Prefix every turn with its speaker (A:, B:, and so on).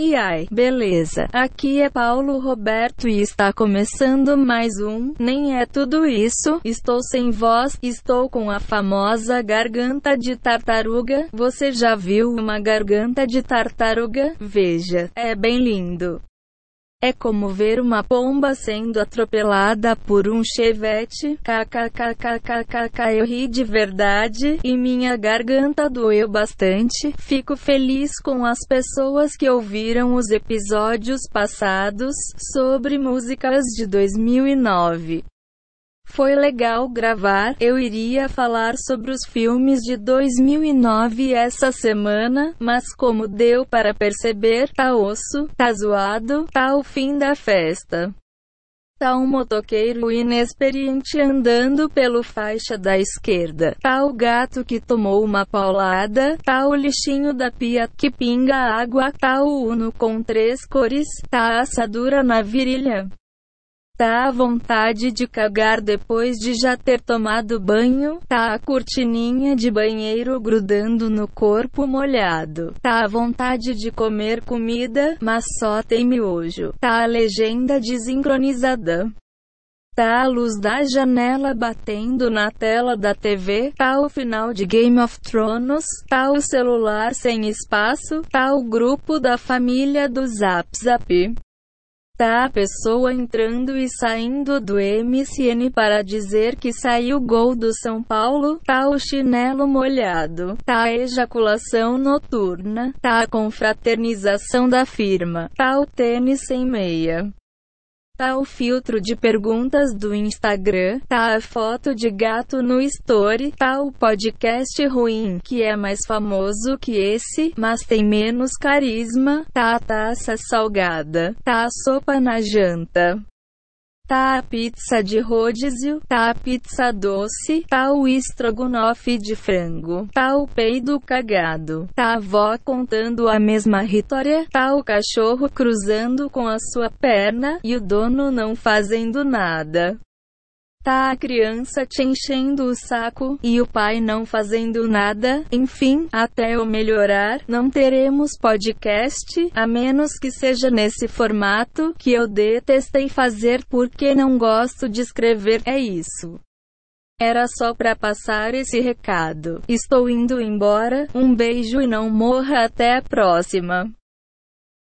A: E ai, beleza. Aqui é Paulo Roberto e está começando mais um. Nem é tudo isso. Estou sem voz, estou com a famosa garganta de tartaruga. Você já viu uma garganta de tartaruga? Veja, é bem lindo. É como ver uma pomba sendo atropelada por um chevette. KKKKKK eu ri de verdade e minha garganta doeu bastante. Fico feliz com as pessoas que ouviram os episódios passados sobre músicas de 2009. Foi legal gravar. Eu iria falar sobre os filmes de 2009 essa semana, mas como deu para perceber, tá osso, tá zoado, tá o fim da festa. Tá um motoqueiro inexperiente andando pelo faixa da esquerda. Tá o gato que tomou uma paulada. Tá o lixinho da pia que pinga água. Tá o uno com três cores. Tá a assadura na virilha. Tá a vontade de cagar depois de já ter tomado banho? Tá a cortininha de banheiro grudando no corpo molhado? Tá a vontade de comer comida, mas só tem miojo? Tá a legenda desincronizada? Tá a luz da janela batendo na tela da TV? Tá o final de Game of Thrones? Tá o celular sem espaço? Tá o grupo da família do Zap Zap? Tá a pessoa entrando e saindo do MCN para dizer que saiu gol do São Paulo, tá o chinelo molhado, tá a ejaculação noturna, tá a confraternização da firma, tá o tênis sem meia. Tá o filtro de perguntas do Instagram, tá a foto de gato no story, tá o podcast ruim, que é mais famoso que esse, mas tem menos carisma, tá a taça salgada, tá a sopa na janta. Tá a pizza de rodízio, tá a pizza doce, tá o estrogonofe de frango, tá o peido cagado, tá a avó contando a mesma história, tá o cachorro cruzando com a sua perna, e o dono não fazendo nada. Tá a criança te enchendo o saco e o pai não fazendo nada. Enfim, até eu melhorar, não teremos podcast, a menos que seja nesse formato que eu detestei fazer porque não gosto de escrever. É isso. Era só para passar esse recado. Estou indo embora. Um beijo e não morra até a próxima.